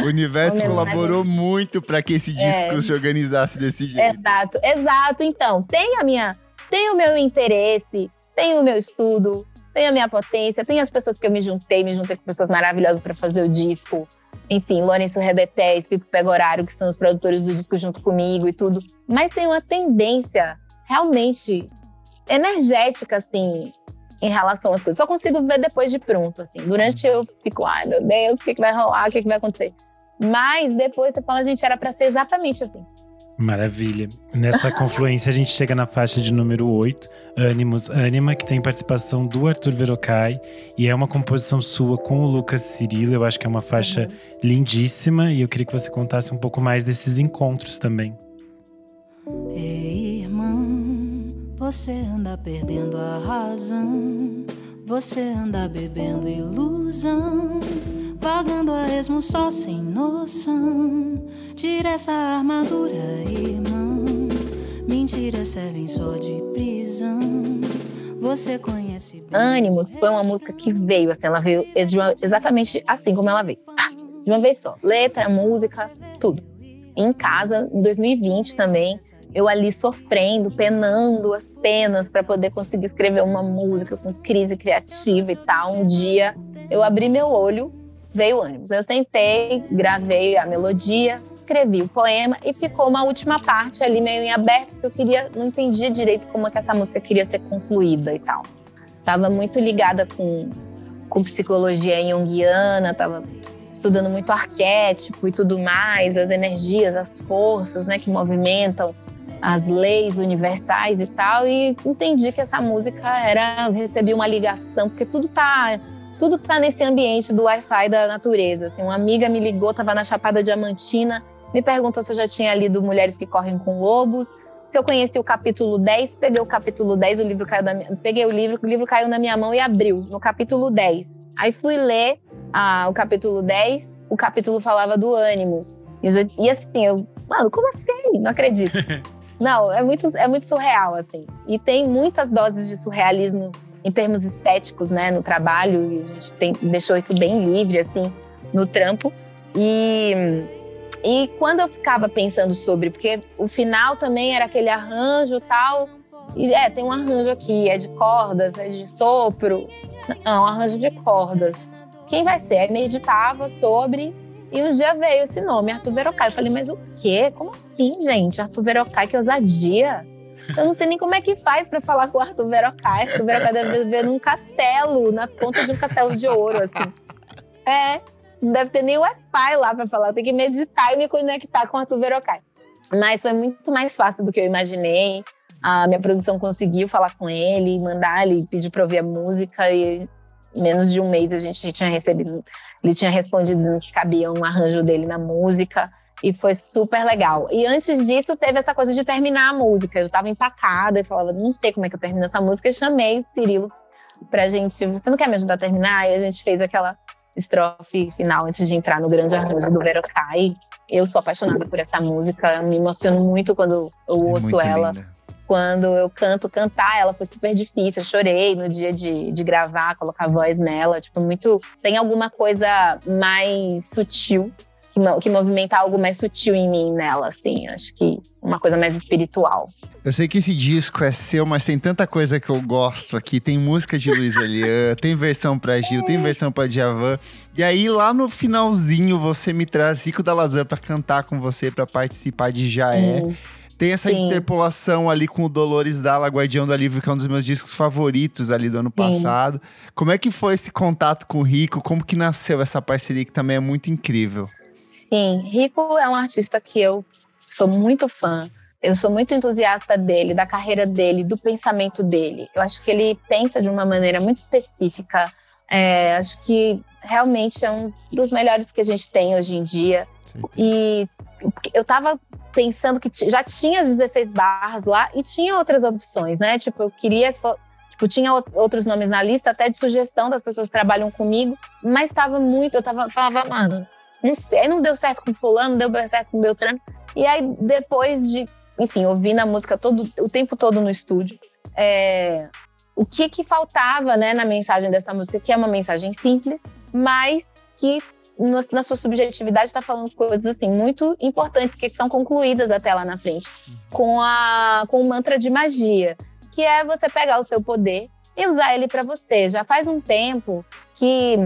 O universo colaborou muito para que esse disco é, se organizasse desse jeito. Exato, exato. Então, tem a minha, tem o meu interesse, tem o meu estudo, tem a minha potência, tem as pessoas que eu me juntei, me juntei com pessoas maravilhosas para fazer o disco. Enfim, Lourenço Rebetés, Pipo Pegorário, que são os produtores do disco junto comigo e tudo. Mas tem uma tendência realmente energética, assim, em relação às coisas. Só consigo ver depois de pronto, assim. Durante eu fico, ai meu Deus, o que, que vai rolar, o que, que vai acontecer. Mas depois você fala, gente, era para ser exatamente assim. Maravilha. Nessa *laughs* confluência a gente chega na faixa de número 8, Ânimos Anima, que tem participação do Arthur Verocai e é uma composição sua com o Lucas Cirilo. Eu acho que é uma faixa lindíssima e eu queria que você contasse um pouco mais desses encontros também. Ei, você anda perdendo a razão. Você anda bebendo ilusão. Pagando a esmo só sem noção. Tira essa armadura, irmão. Mentiras servem só de prisão. Você conhece. Bem Ânimos foi uma música que veio, assim, ela veio exatamente assim como ela veio. De uma vez só. Letra, música, tudo. Em casa, em 2020 também, eu ali sofrendo, penando as penas para poder conseguir escrever uma música com crise criativa e tal. Um dia eu abri meu olho, veio o ânimo. Eu sentei, gravei a melodia, escrevi o poema e ficou uma última parte ali meio em aberto, porque eu queria, não entendia direito como é que essa música queria ser concluída e tal. Tava muito ligada com, com psicologia junguiana, tava estudando muito arquétipo e tudo mais, as energias, as forças, né, que movimentam as leis universais e tal, e entendi que essa música era recebi uma ligação, porque tudo tá tudo tá nesse ambiente do Wi-Fi da natureza. Assim, uma amiga me ligou, estava na Chapada Diamantina, me perguntou se eu já tinha lido Mulheres que Correm com Lobos, se eu conheci o capítulo 10, peguei o capítulo 10, o livro caiu da minha, peguei o livro, o livro caiu na minha mão e abriu no capítulo 10. Aí fui ler ah, o capítulo 10, o capítulo falava do ânimos. E, eu, e assim, eu, mano, como assim? Não acredito. *laughs* Não, é muito, é muito surreal, assim. E tem muitas doses de surrealismo em termos estéticos, né, no trabalho. E a gente tem, deixou isso bem livre, assim, no trampo. E, e quando eu ficava pensando sobre, porque o final também era aquele arranjo tal. E é, tem um arranjo aqui, é de cordas, é de sopro. Não, é um arranjo de cordas. Quem vai ser? Aí meditava sobre e um dia veio esse nome, Arthur Verocai. Eu falei, mas o quê? Como assim, gente? Arthur Verocai, que ousadia. Eu não sei nem como é que faz para falar com o Arthur Verocai. Arthur Verocai deve viver num castelo, na ponta de um castelo de ouro, assim. É, não deve ter nem Wi-Fi lá para falar. Tem que meditar e me conectar com o Arthur Verocai. Mas foi muito mais fácil do que eu imaginei. A minha produção conseguiu falar com ele, mandar ele pedir para ouvir a música e menos de um mês a gente tinha recebido, ele tinha respondido que cabia um arranjo dele na música e foi super legal. E antes disso teve essa coisa de terminar a música. Eu estava empacada e falava, não sei como é que eu termino essa música. E chamei Cirilo pra gente, você não quer me ajudar a terminar? E a gente fez aquela estrofe final antes de entrar no grande arranjo do Verocai. Eu sou apaixonada por essa música, me emociono muito quando eu é ouço ela. Linda quando eu canto, cantar ela foi super difícil. Eu chorei no dia de, de gravar, colocar voz nela. Tipo, muito. Tem alguma coisa mais sutil que, que movimenta algo mais sutil em mim nela, assim. Acho que uma coisa mais espiritual. Eu sei que esse disco é seu, mas tem tanta coisa que eu gosto aqui. Tem música de Luiz Alian, *laughs* tem versão pra Gil, tem versão pra Djavan. E aí, lá no finalzinho, você me traz Rico da Lazan pra cantar com você, pra participar de Já É. Hum. Tem essa Sim. interpolação ali com o Dolores Dalla, Guardião do Alívio, que é um dos meus discos favoritos ali do ano Sim. passado. Como é que foi esse contato com o Rico? Como que nasceu essa parceria que também é muito incrível? Sim, Rico é um artista que eu sou muito fã. Eu sou muito entusiasta dele, da carreira dele, do pensamento dele. Eu acho que ele pensa de uma maneira muito específica. É, acho que realmente é um dos melhores que a gente tem hoje em dia. Sim. E eu tava pensando que já tinha as 16 barras lá e tinha outras opções, né? Tipo, eu queria tipo, tinha outros nomes na lista, até de sugestão das pessoas que trabalham comigo, mas estava muito, eu tava, falava, mano, aí não deu certo com fulano, não deu certo com Beltrano. E aí, depois de, enfim, ouvindo a música todo, o tempo todo no estúdio, é, o que que faltava, né, na mensagem dessa música, que é uma mensagem simples, mas que na sua subjetividade está falando coisas assim muito importantes que são concluídas até lá na frente uhum. com a com o mantra de magia que é você pegar o seu poder e usar ele para você. Já faz um tempo que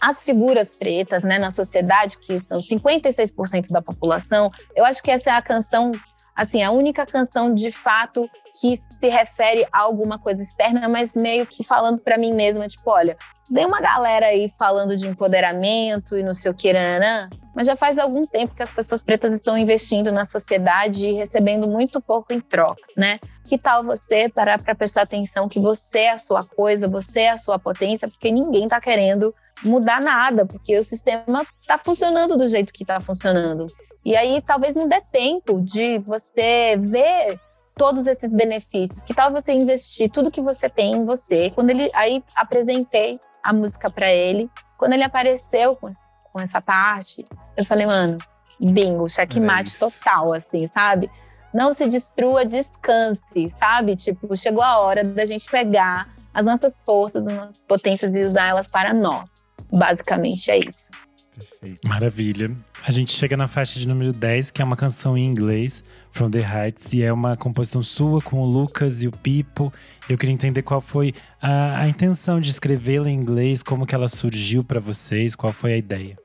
as figuras pretas, né, na sociedade, que são 56% da população, eu acho que essa é a canção, assim, a única canção de fato que se refere a alguma coisa externa, mas meio que falando para mim mesma, tipo, olha, tem uma galera aí falando de empoderamento e não sei o que, nanã, mas já faz algum tempo que as pessoas pretas estão investindo na sociedade e recebendo muito pouco em troca, né? Que tal você parar para prestar atenção que você é a sua coisa, você é a sua potência, porque ninguém está querendo mudar nada, porque o sistema está funcionando do jeito que está funcionando. E aí talvez não dê tempo de você ver todos esses benefícios. Que tal você investir tudo que você tem em você? Quando ele aí apresentei a música para ele, quando ele apareceu com, com essa parte, eu falei, mano, bingo, checkmate é total, assim, sabe? Não se destrua, descanse, sabe? Tipo, chegou a hora da gente pegar as nossas forças, as nossas potências e usar elas para nós. Basicamente é isso. Perfeito. Maravilha. A gente chega na faixa de número 10, que é uma canção em inglês, From the Heights, e é uma composição sua com o Lucas e o Pipo. Eu queria entender qual foi a, a intenção de escrevê-la em inglês, como que ela surgiu para vocês, qual foi a ideia.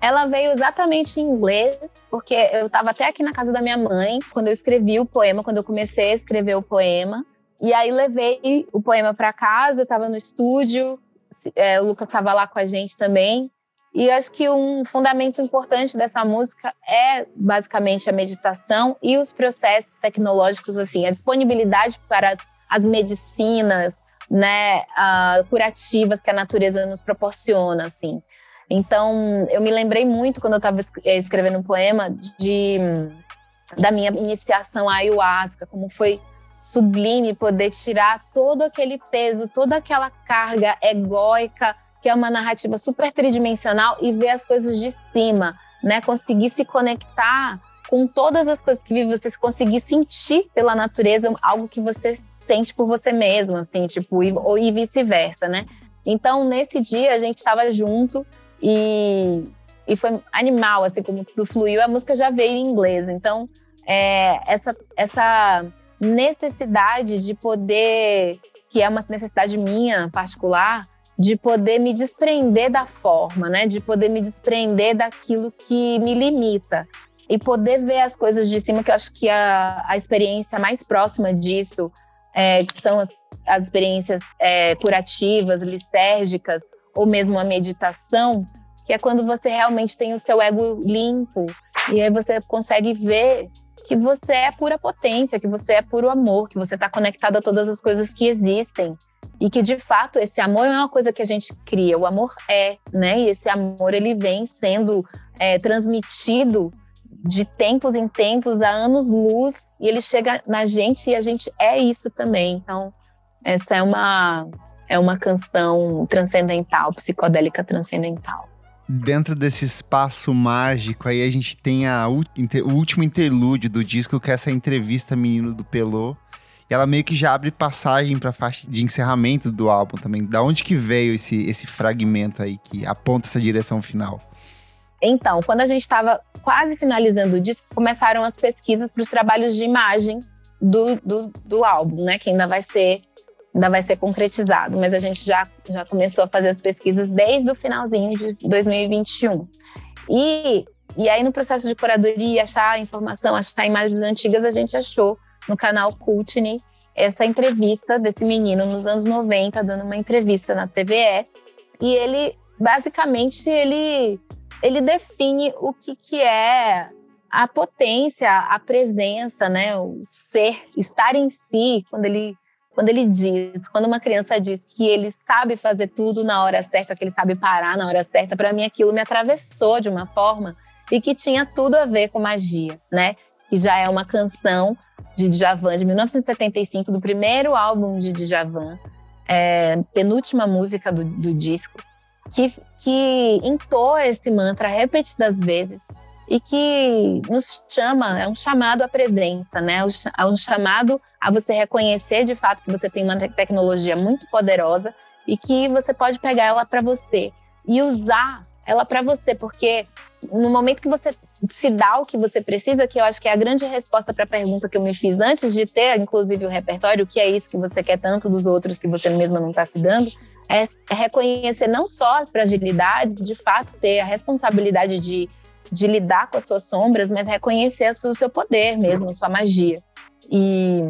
Ela veio exatamente em inglês, porque eu estava até aqui na casa da minha mãe quando eu escrevi o poema, quando eu comecei a escrever o poema. E aí levei o poema para casa, eu estava no estúdio, é, o Lucas estava lá com a gente também. E acho que um fundamento importante dessa música é basicamente a meditação e os processos tecnológicos, assim, a disponibilidade para as, as medicinas, né, uh, curativas que a natureza nos proporciona, assim. Então, eu me lembrei muito quando eu estava eh, escrevendo um poema de da minha iniciação à ayahuasca, como foi sublime poder tirar todo aquele peso, toda aquela carga egóica que é uma narrativa super tridimensional e ver as coisas de cima, né? Conseguir se conectar com todas as coisas que vive, você conseguir sentir pela natureza algo que você sente por você mesmo, assim, tipo, e, ou e vice-versa, né? Então, nesse dia, a gente estava junto e, e foi animal, assim, como tudo fluiu. A música já veio em inglês, então, é, essa, essa necessidade de poder, que é uma necessidade minha particular, de poder me desprender da forma, né? De poder me desprender daquilo que me limita e poder ver as coisas de cima, que eu acho que a, a experiência mais próxima disso é, que são as, as experiências é, curativas, lisérgicas, ou mesmo a meditação, que é quando você realmente tem o seu ego limpo e aí você consegue ver que você é pura potência, que você é puro amor, que você está conectado a todas as coisas que existem e que de fato esse amor não é uma coisa que a gente cria, o amor é, né? E esse amor ele vem sendo é, transmitido de tempos em tempos, há anos luz, e ele chega na gente e a gente é isso também. Então, essa é uma é uma canção transcendental, psicodélica transcendental. Dentro desse espaço mágico, aí a gente tem a, o último interlúdio do disco, que é essa entrevista Menino do Pelô, e ela meio que já abre passagem para faixa de encerramento do álbum também. Da onde que veio esse, esse fragmento aí que aponta essa direção final? Então, quando a gente estava quase finalizando o disco, começaram as pesquisas para os trabalhos de imagem do, do, do, álbum, né? Que ainda vai ser ainda vai ser concretizado, mas a gente já, já começou a fazer as pesquisas desde o finalzinho de 2021. E, e aí, no processo de curadoria, achar informação, achar imagens antigas, a gente achou no canal Cultney essa entrevista desse menino nos anos 90, dando uma entrevista na TVE. E ele, basicamente, ele, ele define o que, que é a potência, a presença, né? o ser, estar em si, quando ele, quando ele diz, quando uma criança diz que ele sabe fazer tudo na hora certa, que ele sabe parar na hora certa, para mim aquilo me atravessou de uma forma e que tinha tudo a ver com magia, né? Que já é uma canção de Djavan, de 1975, do primeiro álbum de Djavan, é, penúltima música do, do disco, que, que entoa esse mantra repetidas vezes e que nos chama, é um chamado à presença, né? É um chamado a você reconhecer de fato que você tem uma tecnologia muito poderosa e que você pode pegar ela para você e usar ela para você, porque no momento que você se dá o que você precisa, que eu acho que é a grande resposta para a pergunta que eu me fiz antes de ter, inclusive, o repertório, o que é isso que você quer tanto dos outros que você mesma não está se dando, é, é reconhecer não só as fragilidades, de fato ter a responsabilidade de, de lidar com as suas sombras, mas reconhecer o seu poder mesmo, a sua magia. E,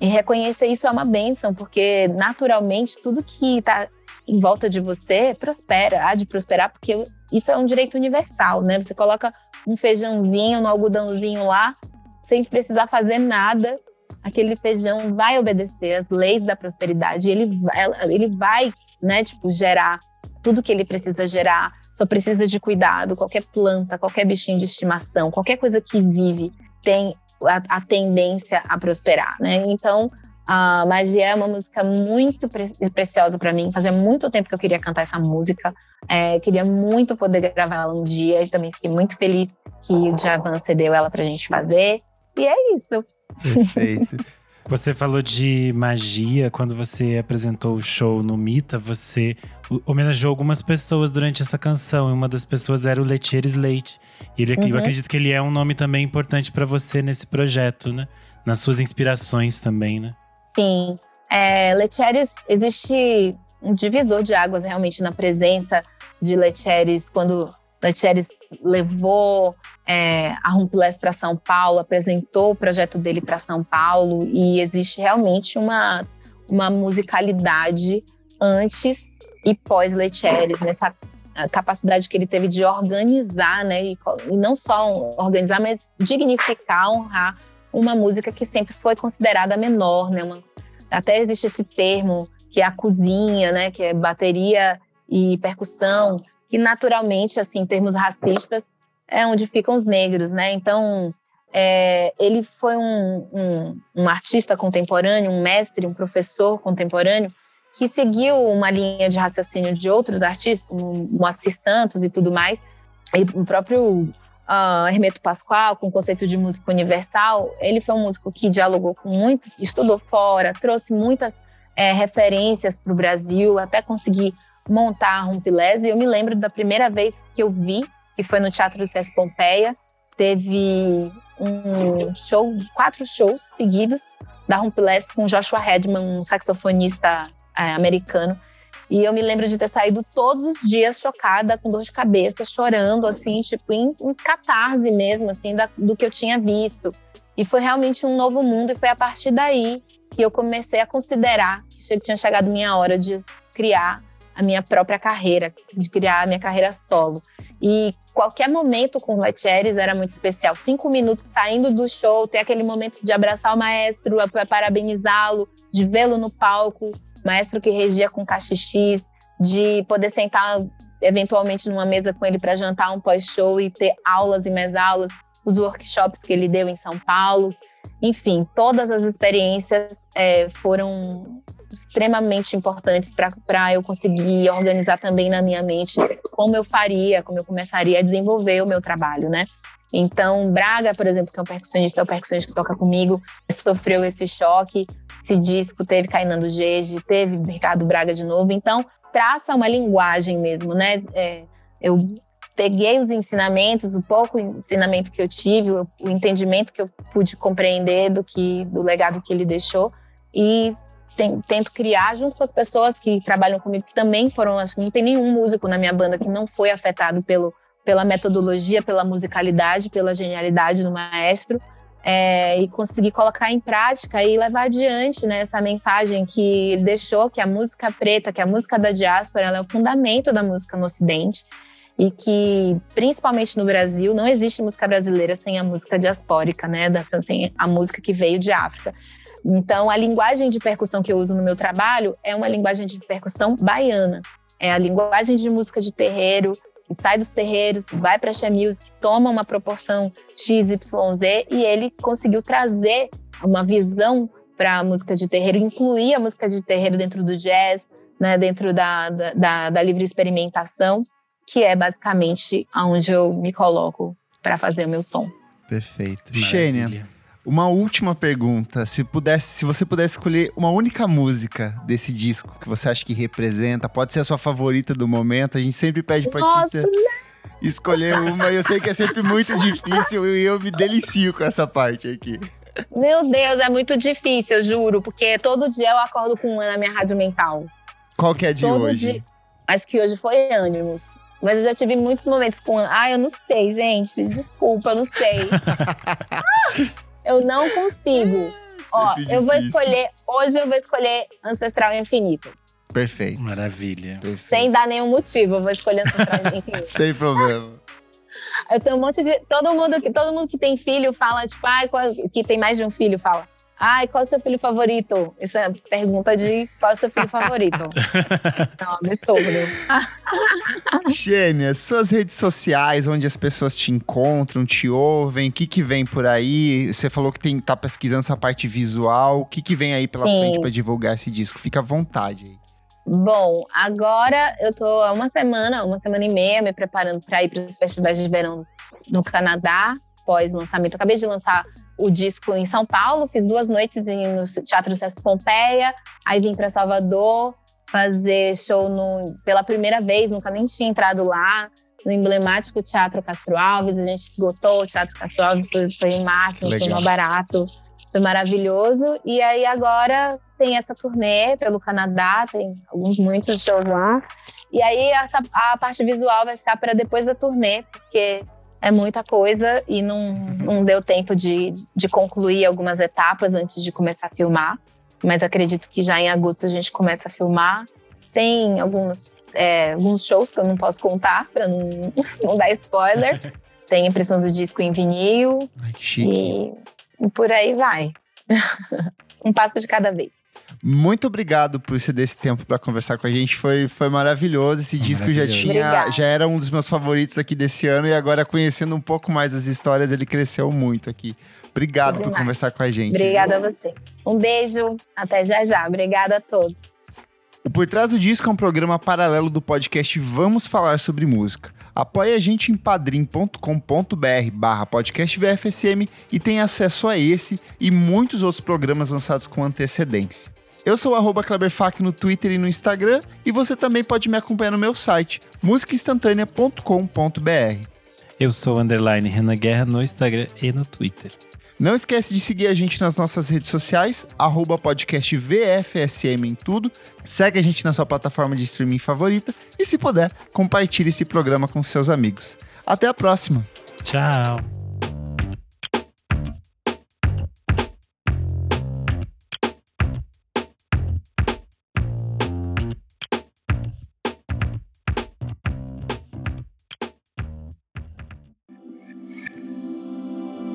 e reconhecer isso é uma benção, porque naturalmente tudo que está em volta de você prospera, há de prosperar, porque isso é um direito universal, né? Você coloca um feijãozinho no algodãozinho lá, sem precisar fazer nada, aquele feijão vai obedecer às leis da prosperidade, ele ele vai, né, tipo, gerar tudo que ele precisa gerar, só precisa de cuidado. Qualquer planta, qualquer bichinho de estimação, qualquer coisa que vive tem a, a tendência a prosperar, né? Então, a Magia é uma música muito pre preciosa para mim. Fazia muito tempo que eu queria cantar essa música. É, queria muito poder gravar ela um dia. E também fiquei muito feliz que o Javan cedeu ela pra gente fazer. E é isso. Perfeito. *laughs* Você falou de magia quando você apresentou o show no Mita, você homenageou algumas pessoas durante essa canção. E uma das pessoas era o Letieres Leite. E ele, uhum. eu acredito que ele é um nome também importante para você nesse projeto, né? Nas suas inspirações também, né? Sim. É, Letieres, existe um divisor de águas realmente na presença de Letieres quando Letieres levou é, a Rumples para São Paulo, apresentou o projeto dele para São Paulo e existe realmente uma, uma musicalidade antes e pós Letieres, nessa capacidade que ele teve de organizar, né, e, e não só organizar, mas dignificar, honrar uma música que sempre foi considerada menor, né, uma, até existe esse termo que é a cozinha, né, que é bateria e percussão, que naturalmente, assim, em termos racistas, é onde ficam os negros, né? Então, é, ele foi um, um, um, artista contemporâneo, um mestre, um professor contemporâneo, que seguiu uma linha de raciocínio de outros artistas, como Moacir Santos e tudo mais. E o próprio uh, Hermeto Pascoal, com o conceito de música universal, ele foi um músico que dialogou com muitos, estudou fora, trouxe muitas é, referências para o Brasil, até conseguir montar a Rumpilés. E eu me lembro da primeira vez que eu vi, que foi no Teatro do César Pompeia, teve um show, quatro shows seguidos da Rumpilés com Joshua Redman, um saxofonista é, americano. E eu me lembro de ter saído todos os dias chocada, com dor de cabeça, chorando, assim, tipo, em, em catarse mesmo, assim, da, do que eu tinha visto. E foi realmente um novo mundo, e foi a partir daí que eu comecei a considerar que tinha chegado minha hora de criar a minha própria carreira, de criar a minha carreira solo. E qualquer momento com o Letieres era muito especial. Cinco minutos saindo do show, ter aquele momento de abraçar o maestro, parabenizá-lo, de vê-lo no palco, maestro que regia com cachixis, de poder sentar eventualmente numa mesa com ele para jantar um pós-show e ter aulas e mais aulas, os workshops que ele deu em São Paulo. Enfim, todas as experiências é, foram extremamente importantes para eu conseguir organizar também na minha mente como eu faria, como eu começaria a desenvolver o meu trabalho, né? Então, Braga, por exemplo, que é um percussionista, é o percussionista que toca comigo, sofreu esse choque. Esse disco teve Cainando Gege, teve Ricardo Braga de novo. Então, traça uma linguagem mesmo, né? É, eu peguei os ensinamentos, o pouco ensinamento que eu tive, o, o entendimento que eu pude compreender do que do legado que ele deixou e tem, tento criar junto com as pessoas que trabalham comigo, que também foram, acho que não tem nenhum músico na minha banda que não foi afetado pelo, pela metodologia, pela musicalidade, pela genialidade do maestro, é, e conseguir colocar em prática e levar adiante né, essa mensagem que ele deixou, que a música preta, que a música da diáspora, é o fundamento da música no Ocidente, e que, principalmente no Brasil, não existe música brasileira sem a música diaspórica, né, sem a música que veio de África. Então, a linguagem de percussão que eu uso no meu trabalho é uma linguagem de percussão baiana. É a linguagem de música de terreiro, que sai dos terreiros, vai para a music, toma uma proporção XYZ e ele conseguiu trazer uma visão para música de terreiro, incluir a música de terreiro dentro do jazz, né, dentro da, da, da livre experimentação, que é basicamente onde eu me coloco para fazer o meu som. Perfeito. Xênia, uma última pergunta. Se, pudesse, se você pudesse escolher uma única música desse disco que você acha que representa, pode ser a sua favorita do momento. A gente sempre pede para artista escolher uma. Eu sei que é sempre muito difícil e eu me delicio com essa parte aqui. Meu Deus, é muito difícil, eu juro, porque todo dia eu acordo com uma na minha rádio mental. Qual que é de todo hoje? Dia, acho que hoje foi ânimos. Mas eu já tive muitos momentos com. Ah, eu não sei, gente. Desculpa, eu não sei. *laughs* eu não consigo. *laughs* Ó, eu vou escolher. Hoje eu vou escolher Ancestral Infinito. Perfeito. Maravilha. Perfeito. Sem dar nenhum motivo, eu vou escolher Ancestral *laughs* Infinito. Sem problema. Eu tenho um monte de. Todo mundo que, todo mundo que tem filho fala, tipo, ai, qual, que tem mais de um filho fala. Ai, qual é o seu filho favorito? Isso é pergunta de qual é o seu filho favorito. Não, *laughs* absurdo. Xênia, suas redes sociais, onde as pessoas te encontram, te ouvem, o que que vem por aí? Você falou que tem, tá pesquisando essa parte visual. O que que vem aí pela Sim. frente para divulgar esse disco? Fica à vontade aí. Bom, agora eu tô há uma semana, uma semana e meia, me preparando para ir para os festivais de verão no Canadá, pós-lançamento. Acabei de lançar o disco em São Paulo, fiz duas noites no Teatro César Pompeia, aí vim para Salvador fazer show no, pela primeira vez, nunca nem tinha entrado lá, no emblemático Teatro Castro Alves, a gente esgotou o Teatro Castro Alves, foi em máximo, foi mais barato, foi maravilhoso. E aí agora tem essa turnê pelo Canadá, tem alguns muitos shows lá. E aí essa, a parte visual vai ficar para depois da turnê, porque é muita coisa e não, *laughs* não deu tempo de, de concluir algumas etapas antes de começar a filmar. Mas acredito que já em agosto a gente começa a filmar. Tem alguns, é, alguns shows que eu não posso contar para não, *laughs* não dar spoiler. *laughs* Tem impressão do disco em vinil. Ai, que chique. E, e por aí vai. um passo de cada vez. Muito obrigado por ceder esse tempo para conversar com a gente. Foi, foi maravilhoso. Esse disco já tinha, já era um dos meus favoritos aqui desse ano e agora conhecendo um pouco mais as histórias, ele cresceu muito aqui. Obrigado por conversar com a gente. Obrigada a você. Um beijo, até já já. Obrigada a todos. O Por Trás do Disco é um programa paralelo do podcast Vamos Falar Sobre Música. Apoie a gente em padrim.com.br barra podcast VFSM e tem acesso a esse e muitos outros programas lançados com antecedência. Eu sou o Kleberfac no Twitter e no Instagram e você também pode me acompanhar no meu site, musicainstantanea.com.br. Eu sou o underline Renan Guerra no Instagram e no Twitter. Não esquece de seguir a gente nas nossas redes sociais, arroba podcast VFSM em tudo. Segue a gente na sua plataforma de streaming favorita e, se puder, compartilhe esse programa com seus amigos. Até a próxima. Tchau.